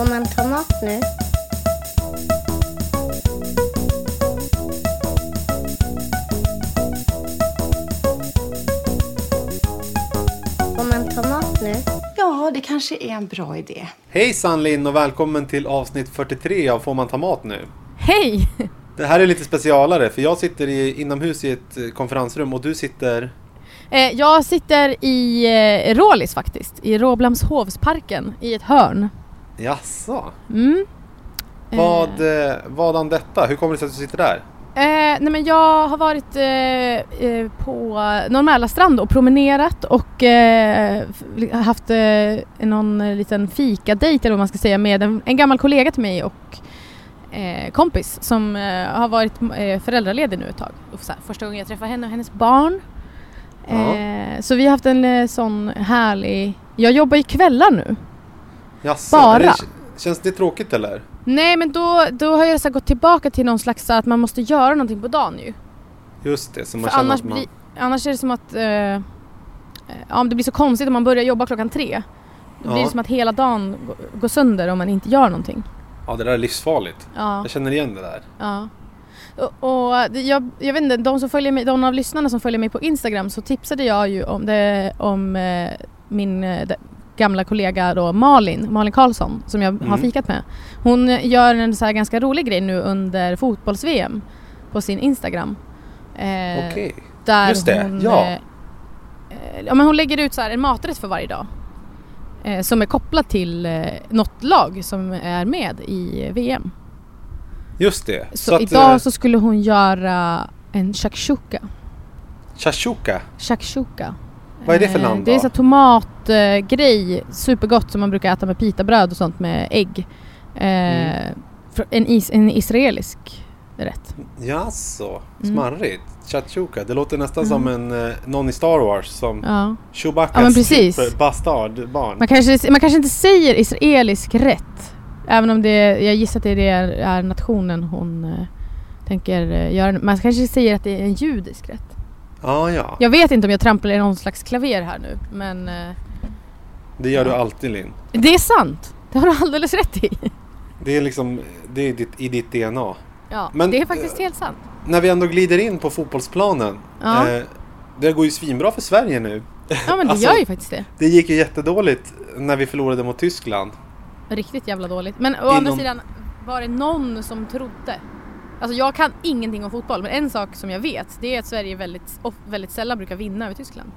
Får man ta mat nu? Får man ta mat nu? Ja, det kanske är en bra idé. Hejsan Linn och välkommen till avsnitt 43 av Får man ta mat nu? Hej! Det här är lite specialare för jag sitter i, inomhus i ett eh, konferensrum och du sitter... Eh, jag sitter i eh, Rålis faktiskt, i Råblhamshovsparken i ett hörn. Jaså? Mm. Vad, eh, vadan detta? Hur kommer det sig att du sitter där? Eh, nej men jag har varit eh, eh, på Norr strand och promenerat och eh, haft eh, någon eh, liten fikadejt eller vad man ska säga med en, en gammal kollega till mig och eh, kompis som eh, har varit eh, föräldraledig nu ett tag. Här, första gången jag träffar henne och hennes barn. Ja. Eh, så vi har haft en eh, sån härlig... Jag jobbar ju kvällar nu. Jaså? Bara? Det, känns det tråkigt eller? Nej men då, då har jag så gått tillbaka till någon slags så att man måste göra någonting på dagen ju. Just det, så man För känner annars, att man... blir, annars är det som att eh, eh, ja, det blir så konstigt om man börjar jobba klockan tre. Då blir Ja. det som att hela dagen går, sönder om man inte gör någonting. Ja, det där är livsfarligt. Ja, Jag känner igen det där. ja. Och, och jag, jag vet inte, de, som följer mig, de av lyssnarna som följer mig på Instagram så tipsade jag ju om, det, om eh, min eh, de, gamla kollega då Malin, Malin Karlsson som jag har Mm. fikat med. Hon gör en så här ganska rolig grej nu under fotbolls-VM på sin Instagram. Eh, Okej. Där Just det, hon, ja. eh, ja men hon lägger ut så en maträtt för varje dag. Eh, som är kopplad till eh, något lag som är med i eh, VM. Just det. Så, att, idag eh, så skulle hon göra en shakshuka. Shashuka. Shakshuka. Vad är det för Eh, land Det är då? så här grej, supergott som man brukar äta med pitabröd och sånt med ägg. Eh, Mm. en, is, en israelisk rätt. Jaså? Mm. Smarrigt. Shashuka. Det låter nästan som en eh, någon i Star Wars som Ja. Chewbaccas Ja, typ bastardbarn. Man kanske, man kanske inte säger israelisk rätt. Även om det, jag gissar att det är, är nationen hon eh, tänker eh, göra. Man kanske säger att det är en judisk rätt. Ja, ja. Jag vet inte om jag trampar i någon slags klaver här nu men eh, Det gör du alltid Linn. det är sant. Det har du alldeles rätt i. Det är liksom det är ditt, i ditt DNA. Ja, Men, det är faktiskt helt sant. När vi ändå glider in på fotbollsplanen. Ja. Eh, det går ju svinbra för Sverige nu. Ja men det Alltså- gör ju faktiskt det. Det gick ju jättedåligt när vi förlorade mot Tyskland. Riktigt jävla dåligt. Men å andra Inom- sidan var det någon som trodde. Alltså jag kan ingenting om fotboll men en sak som jag vet det är att Sverige väldigt, väldigt sällan brukar vinna över Tyskland.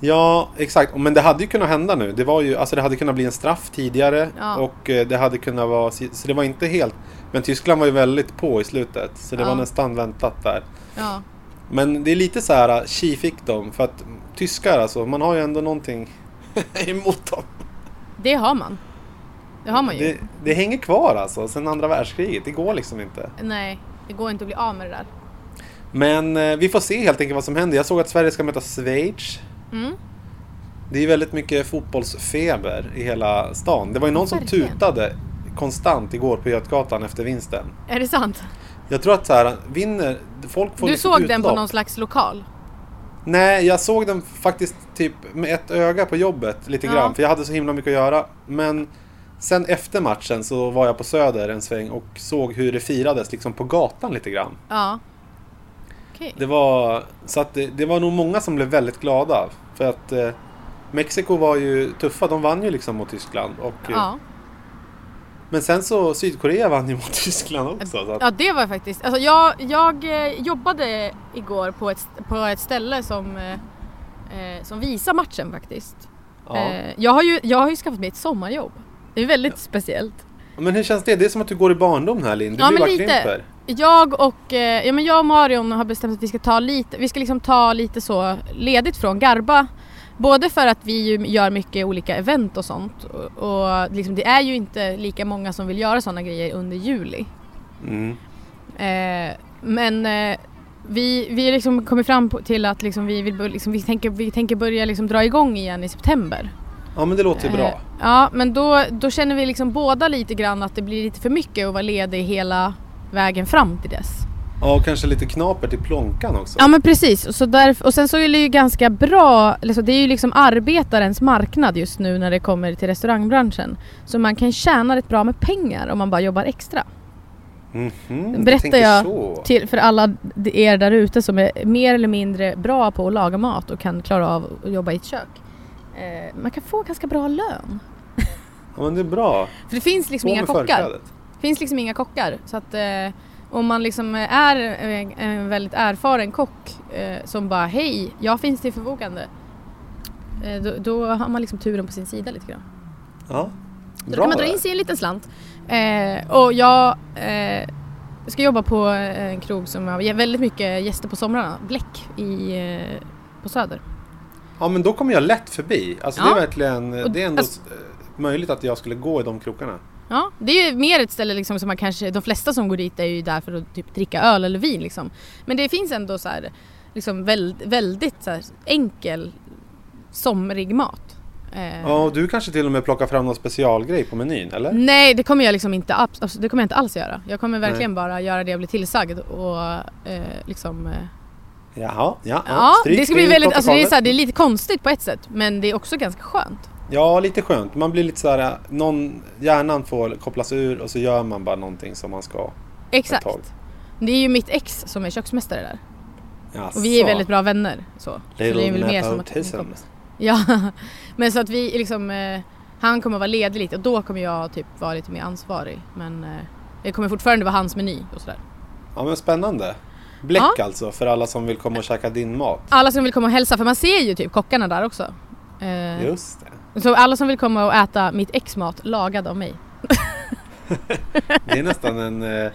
Ja, exakt. Men det hade ju kunnat hända nu. Det var ju, alltså det hade kunnat bli en straff tidigare Ja. och eh, det hade kunnat vara, så det var inte helt, men Tyskland var ju väldigt på i slutet så det Ja. var nästan väntat där. Ja. Men det är lite så här, tji fick dem för att tyskar alltså, man har ju ändå någonting emot dem. Det har man. Det har man ju. Det, det hänger kvar alltså, sen andra världskriget. Det går liksom inte. Nej, det går inte att bli av med det där. Men eh, vi får se helt enkelt vad som händer. Jag såg att Sverige ska möta Schweiz. Mm. Det är väldigt mycket fotbollsfeber i hela stan. Det var ju någon som Verkligen. tutade konstant igår på Götgatan efter vinsten. Är det sant? Jag tror att så här, vinner, folk får Du liksom såg den på utlopp. någon slags lokal? Nej, jag såg den faktiskt typ med ett öga på jobbet lite Ja. grann. För jag hade så himla mycket att göra. Men Sen efter matchen så var jag på Söder en sväng och såg hur det firades liksom på gatan lite grann. Ja. Okej. Det var, så att det, det var nog många som blev väldigt glada. För att eh, Mexiko var ju tuffa, de vann ju liksom mot Tyskland. Och, eh, Ja. Men sen så Sydkorea vann ju mot Tyskland också. Ja, det var faktiskt... Alltså jag, jag eh, jobbade igår på ett, på ett ställe som, eh, eh, som visar matchen faktiskt. ja. Eh, jag, har ju, jag har ju skaffat mig ett sommarjobb. Det är väldigt speciellt. Men hur känns det? Det är som att du går i barndom här Linn. Du Ja, blir men bara lite. Jag och, eh, ja, men jag och Marion har bestämt att vi ska ta lite, vi ska liksom ta lite så ledigt från Garba. Både för att vi ju gör mycket olika event och sånt och, och liksom, det är ju inte lika många som vill göra sådana grejer under juli. Mm. Eh, men eh, vi, vi liksom kommit fram till att liksom vi, vill, liksom, vi, tänker, vi tänker börja liksom dra igång igen i september. Ja men det låter ju Eh, bra. Ja, men då, då känner vi liksom båda lite grann att det blir lite för mycket att vara ledig hela vägen fram till dess. Ja, och kanske lite knaper till plånkan också. Ja men precis, och, så därf- och sen så är det ju ganska bra, liksom, det är ju liksom arbetarens marknad just nu när det kommer till restaurangbranschen. Så man kan tjäna rätt bra med pengar om man bara jobbar extra. Mhm, du Berättar jag så. till, för alla er där ute som är mer eller mindre bra på att laga mat och kan klara av att jobba i ett kök. Eh, man kan få ganska bra lön. Ja men det är bra. För det finns liksom På inga kockar. förklädet. Finns liksom inga kockar. Så att eh, om man liksom är eh, en väldigt erfaren kock eh, som bara hej, jag finns till förfogande. Eh, då, då har man liksom turen på sin sida lite grann. Ja. Så då kan man dra in sig en liten slant. Eh, och jag eh, ska jobba på en krog som har väldigt mycket gäster på somrarna. Bläck i, på Söder. Ja men då kommer jag lätt förbi. Alltså Ja. det är verkligen, det är ändå alltså- möjligt att jag skulle gå i de krokarna. Ja, det är ju mer ett ställe liksom som man kanske, de flesta som går dit är ju där för att typ dricka öl eller vin liksom. Men det finns ändå så här, liksom väldigt, väldigt så här, enkel somrig mat. Eh, Ja, och du kanske till och med plockar fram någon specialgrej på menyn, eller? Nej, det kommer jag liksom inte, alltså, det kommer jag inte alls göra. Jag kommer verkligen bara göra det jag blir tillsagd och eh, liksom... Eh, Jaha, ja. ja. ja, det ska bli väldigt, alltså det är, så här, det är lite konstigt på ett sätt men det är också ganska skönt. Ja, lite skönt. Man blir lite så här, någon, hjärnan får kopplas ur och så gör man bara någonting som man ska. Exakt. Det är ju mitt ex som är köksmästare där. Jaså. Och vi är väldigt bra vänner. Så, så det är Little väl mer som att. Ja, men så att vi liksom, eh, han kommer vara ledig lite och då kommer jag typ vara lite mer ansvarig. Men eh, det kommer fortfarande vara hans meny och sådär. Ja, men spännande. Bläck Ja. alltså, för alla som vill komma och käka din mat. Alla som vill komma och hälsa, för man ser ju typ kockarna där också. Eh, Just det. Så alla som vill komma och äta mitt ex mat lagad av mig. Det är nästan en, eh, en,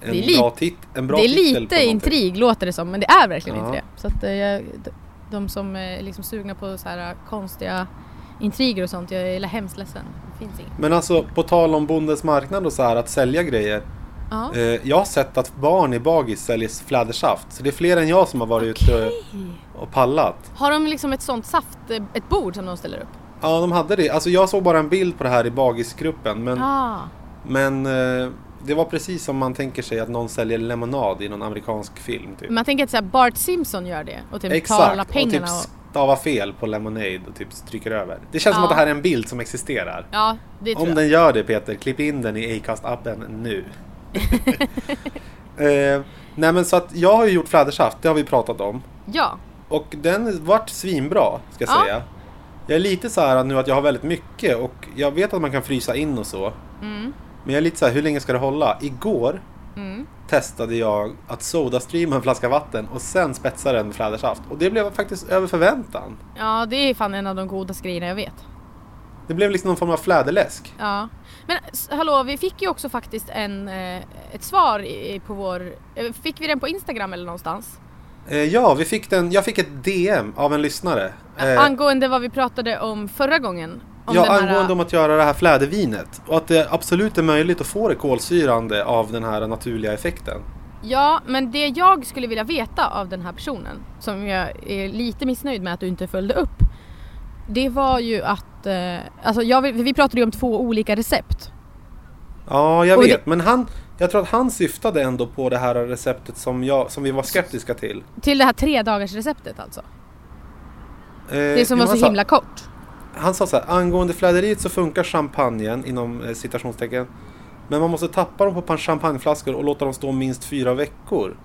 Det är li- bra, tit en bra det är titel lite intrig låter det som, men det är verkligen Ja. inte det. Så att eh, jag, de, som är liksom sugna på så här konstiga intriger och sånt, jag är hemskt ledsen. Det finns inget. Men alltså, på tal om bondens marknad och så här, att sälja grejer. Ja. Eh, jag har sett att barn i bagis säljer flädersaft. Så det är fler än jag som har varit ute och pallat. Har de liksom ett sånt saft, eh, ett bord som de ställer upp? Ja, de hade det. Alltså jag såg bara en bild på det här i bagisgruppen. Men, Ah. men eh, det var precis som man tänker sig att någon säljer lemonad i någon amerikansk film. Typ. Man tänker att så här Bart Simpson gör det och typ tar Exakt, alla och pengarna typ och... stava fel på lemonade och typ stryker över. Det känns som Ja. att det här är en bild som existerar. Ja, det tror Om jag. den gör det Peter, klipp in den i Acast-appen nu. eh, nej men så att jag har ju gjort flädersaft, det har vi pratat om. Ja. Och den vart svinbra, ska jag Ja. säga. Jag är lite så här nu att jag har väldigt mycket och jag vet att man kan frysa in och så. Mm. Men jag är lite så här, hur länge ska det hålla? Igår Mm. testade jag att sodastreama en flaska vatten och sen spetsa den med flädersaft. Och det blev faktiskt över förväntan. Ja, det är fan en av de godaste grejerna jag vet. Det blev liksom någon form av fläderläsk. Ja. Men hallå, vi fick ju också faktiskt en, eh, ett svar på vår... eh, Fick vi den på Instagram eller någonstans? Eh, ja, vi fick den, jag fick ett DM av en lyssnare. Eh, Angående vad vi pratade om förra gången. Om ja, här, angående om att göra det här flädervinet. Och att det absolut är möjligt att få det kolsyrande av den här naturliga effekten. Ja, men det jag skulle vilja veta av den här personen, som jag är lite missnöjd med att du inte följde upp. Det var ju att, eh, alltså jag, vi pratade ju om två olika recept. Ja, jag Och vet. det- Men han, jag tror att han syftade ändå på det här receptet som, jag, som vi var skeptiska till. Till det här tre dagars receptet alltså. Eh, Det som var så sa- himla kort. han sa så här, angående fläderiet så funkar champagnen inom eh, citationstecken. Men man måste tappa dem på champagneflaskor och låta dem stå minst fyra veckor.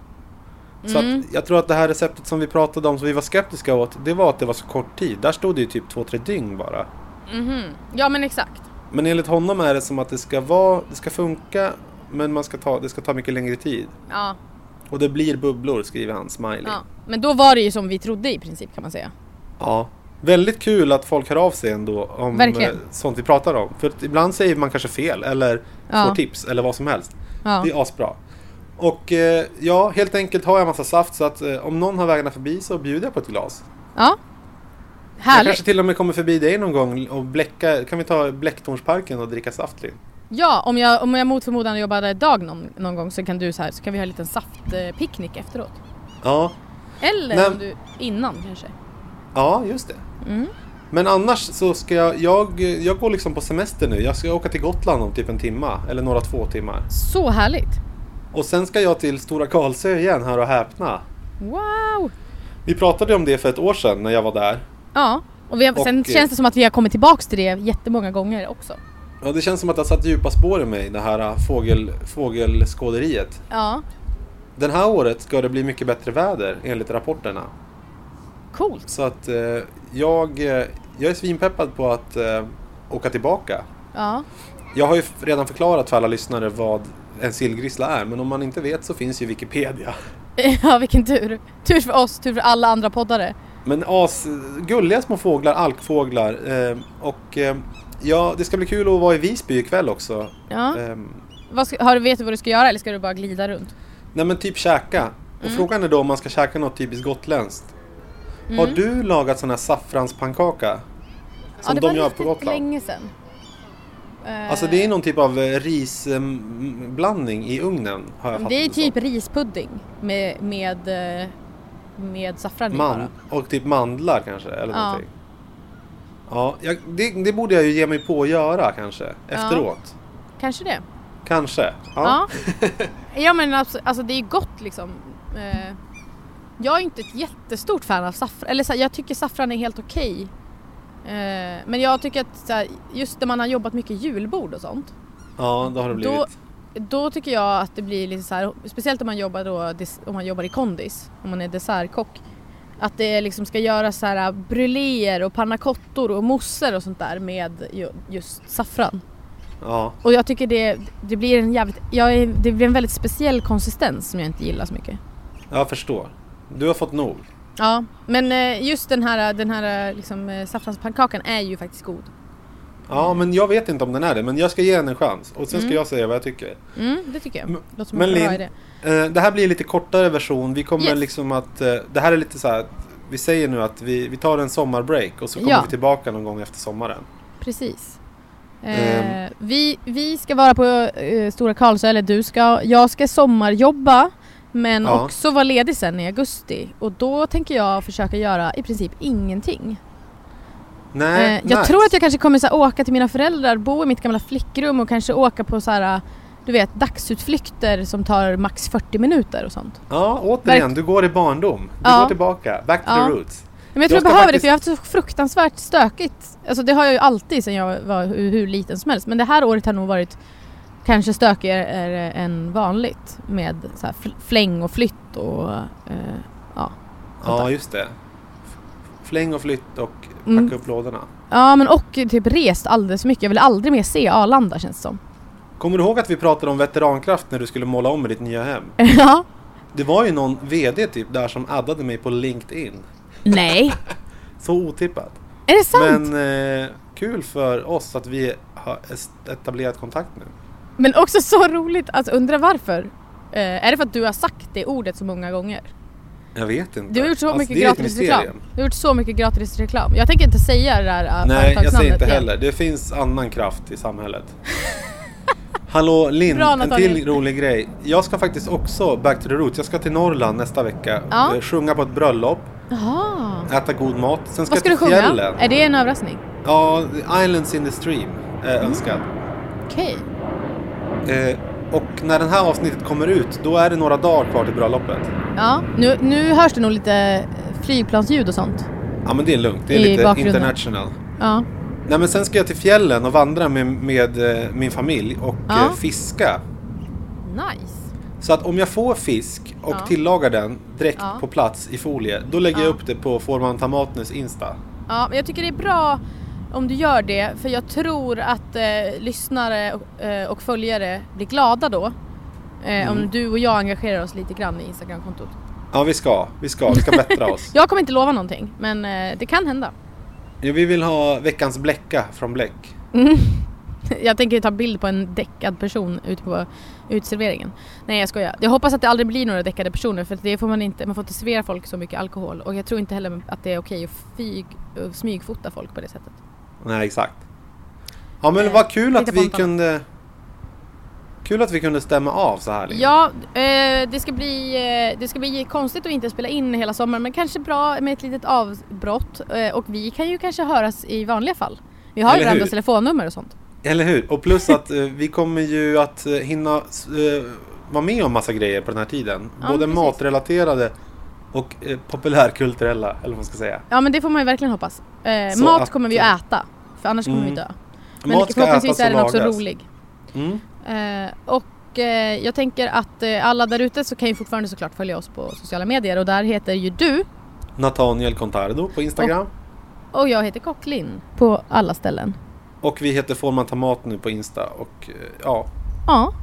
Så Mm. jag tror att det här receptet som vi pratade om som vi var skeptiska åt, det var att det var så kort tid. Där stod det ju typ två, tre dygn bara. Mhm. Ja men exakt. Men enligt honom är det som att det ska vara, det ska funka, men man ska ta, det ska ta mycket längre tid. Ja, Och det blir bubblor, skriver han, smiley. ja. Men då var det ju som vi trodde i princip kan man säga. Ja. Väldigt kul att folk hör av sig ändå om Verkligen. eh, sånt vi pratar om. För ibland säger man kanske fel eller Ja. får tips eller vad som helst. Ja. Det är asbra. Och eh, ja, helt enkelt har jag massa saft så att eh, om någon har vägarna förbi så bjuder jag på ett glas. Ja. Jag Härligt. kanske till och med kommer förbi dig någon gång och bläcka, kan vi ta Blecktornsparken och dricka saft Linn? Ja, om jag, om jag mot förmodan jobbar där dag någon, någon gång så kan du så här, så kan vi ha en liten saftpicknick efteråt. Ja, Eller Nej. om du innan kanske. ja just det. Mm. Men annars så ska jag, jag, jag går liksom på semester nu. Jag ska åka till Gotland om typ en timma eller några två timmar. Så härligt. Och sen ska jag till Stora Karlsö igen, hör och häpna. Wow! Vi pratade om det för ett år sedan när jag var där. Ja, och, vi har, Och, sen eh, känns det som att vi har kommit tillbaks till det jättemånga gånger också. Ja, det känns som att det har satt djupa spår i mig, det här äh, fågel, fågelskåderiet. Ja, Den här året ska det bli mycket bättre väder enligt rapporterna. coolt. Så att eh, jag, eh, jag är svinpeppad på att eh, åka tillbaka. Ja, Jag har ju redan förklarat för alla lyssnare vad en sillgrissla är, men om man inte vet så finns ju Wikipedia. ja vilken tur. Tur för oss, tur för alla andra poddare. Men as, gulliga små fåglar, alkfåglar. Eh, och eh, ja, det ska bli kul att vara i Visby ikväll också. Ja. Ehm, Vad ska, har du vet du vad du ska göra eller ska du bara glida runt? nej men typ käka. Och Mm. frågan är då om man ska käka något typiskt gotländskt. Har Mm. du lagat sån här saffranspannkaka? Som ja, det de var gör på Gotland? länge sedan. Alltså det är någon typ av eh, risblandning i ugnen har jag fattat det är typ rispudding med, med, eh, med saffran Man, och typ mandlar kanske eller Ja. någonting. Ja, jag, det, det borde jag ju ge mig på att göra kanske efteråt. Kanske det. Kanske. Ja. Ja, men alltså, alltså det är gott liksom. Eh, jag är inte ett jättestort fan av saffran, eller så här, jag tycker saffran är helt okej. Eh, men jag tycker att här, just när man har jobbat mycket julbord och sånt. ja, då har det blivit. Då, då tycker jag att det blir lite så här, speciellt om man jobbar då, om man jobbar i kondis, om man är dessertkock. Att det liksom ska göras så här bruléer och pannacottor och mousser och sånt där med ju, just saffran. Ja, Och jag tycker det, det blir en jävligt, jag är, det blir en väldigt speciell konsistens som jag inte gillar så mycket. jag förstår. Du har fått nog. Ja, men eh, just den här, den här liksom, saffranspannkakan är ju faktiskt god. Ja, men jag vet inte om den är det. Men jag ska ge den en chans. Och sen ska Mm. jag säga vad jag tycker. Mm, det tycker jag. Låter som men en bra Linn, idé. Eh, det här blir en lite kortare version. Vi kommer Yes. liksom att... Eh, det här är lite så här... Vi säger nu att vi, vi tar en sommarbreak och så kommer Ja. vi tillbaka någon gång efter sommaren. Precis. Ehm. Eh, vi, vi ska vara på eh, Stora Karlsö, eller du ska. Jag ska sommarjobba men Ja. också vara ledig sen i augusti. Och då tänker jag försöka göra i princip ingenting. Nej, Eh, jag nice. tror att jag kanske kommer så här, åka till mina föräldrar, bo i mitt gamla flickrum och kanske åka på så här, du vet, dagsutflykter som tar max 40 minuter och sånt. Ja, återigen. Verk- Du går i barndom. Du Ja. går tillbaka. Back to Ja. the roots. Men jag tror Jag behöver faktiskt- det för jag har haft så fruktansvärt stökigt. Alltså det har jag ju alltid sedan jag var hur, hur liten som helst. Men det här året har nog varit kanske stökigare än vanligt med så fläng och flytt och eh, ja. Ja, just det. Fläng och flytt och packa Mm. upp lådorna. Ja men och typ rest alldeles för mycket. Jag vill aldrig mer se Arlanda känns det som. Kommer du ihåg att vi pratade om veterankraft när du skulle måla om i ditt nya hem? ja. Det var ju någon VD typ där som addade mig på LinkedIn. Nej. Så otippat. Är det sant? Men eh, kul för oss att vi har etablerat kontakt nu. Men också så roligt, alltså undrar varför? Eh, är det för att du har sagt det ordet så många gånger? Jag vet inte. Du har gjort så Alltså, mycket det är ett gratis mysterium. reklam. Du har gjort så mycket gratis reklam. Jag tänker inte säga det där äh, Nej, jag säger inte heller. Det finns annan kraft i samhället. Hallå Linn, en till rolig grej. Jag ska faktiskt också back to the roots. Jag ska till Norrland nästa vecka. Ja. Eh, Sjunga på ett bröllop, Jaha. äta god mat. Sen ska Vad ska jag du till sjunga? fjällen. Är det en överraskning? Ja, Islands in the Stream är önskad. Okej. Eh, och när den här avsnittet kommer ut, då är det några dagar kvar till bröllopet. Ja, nu, nu hörs det nog lite flygplansljud och sånt. Ja men det är lugnt, det är I lite bakgrunden. international. Ja. Nej men sen ska jag till fjällen och vandra med, med eh, min familj och Ja. eh, fiska. Nice. Så att om jag får fisk och Ja. tillagar den direkt Ja. på plats i folie, då lägger jag Ja. upp det på Forman Tamatnus Insta. Ja, men jag tycker det är bra om du gör det för jag tror att eh, lyssnare och, eh, och följare blir glada då. Eh, Mm. Om du och jag engagerar oss lite grann i Instagramkontot. Ja vi ska, vi ska, vi ska bättra oss. Jag kommer inte lova någonting men eh, det kan hända. Ja, vi vill ha veckans bläcka från Bläck. Jag tänker ta bild på en däckad person ute på utserveringen. Nej jag skojar. Jag hoppas att det aldrig blir några däckade personer för det får man inte. Man får inte servera folk så mycket alkohol och jag tror inte heller att det är okej att fyg, smygfota folk på det sättet. Nej exakt. Ja men Eh, vad kul att vi kunde... Kul att vi kunde stämma av så här. Ja, eh, det, ska bli, eh, det ska bli konstigt att inte spela in hela sommaren men kanske bra med ett litet avbrott eh, och vi kan ju kanske höras i vanliga fall. Vi har ju varandras telefonnummer och sånt. Eller hur? Och plus att eh, vi kommer ju att eh, hinna eh, vara med om massa grejer på den här tiden. Ja, Både precis. matrelaterade och populärkulturella, eller vad man ska säga. Ja men det får man ju verkligen hoppas. Mat att- kommer vi ju äta, för annars kommer Mm. vi dö. Men Mat ska förhoppningsvis ätas är den och också lagas. rolig. Mm. Eh, och eh, jag tänker att eh, alla där ute så kan ju fortfarande såklart följa oss på sociala medier och där heter ju du Nathaniel Contardo på Instagram. och jag heter Kocklin på alla ställen. Och vi heter Forman Tamat nu på Insta. Och ja, Ja,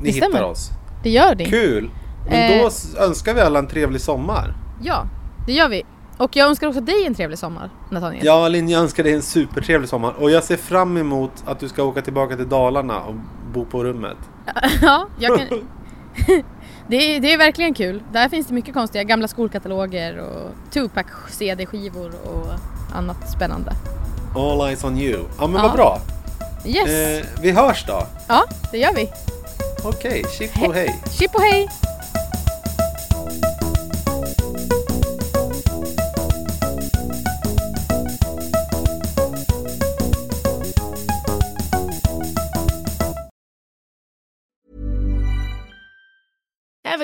ni Det hittar stämmer. oss. det gör det. Kul! Men Eh. då önskar vi alla en trevlig sommar. Ja, det gör vi. Och jag önskar också dig en trevlig sommar, Nathaniel. Ja, Linn, jag önskar dig en supertrevlig sommar. Och jag ser fram emot att du ska åka tillbaka till Dalarna och bo på rummet. Ja, jag kan... det, är, det är verkligen kul. Där finns det mycket konstiga gamla skolkataloger och Tupac CD-skivor och annat spännande. All eyes on you. Ja, men Ja. vad bra. Yes! Eh, vi hörs då. Ja, det gör vi. Okej, chip och hej. Chip och hej!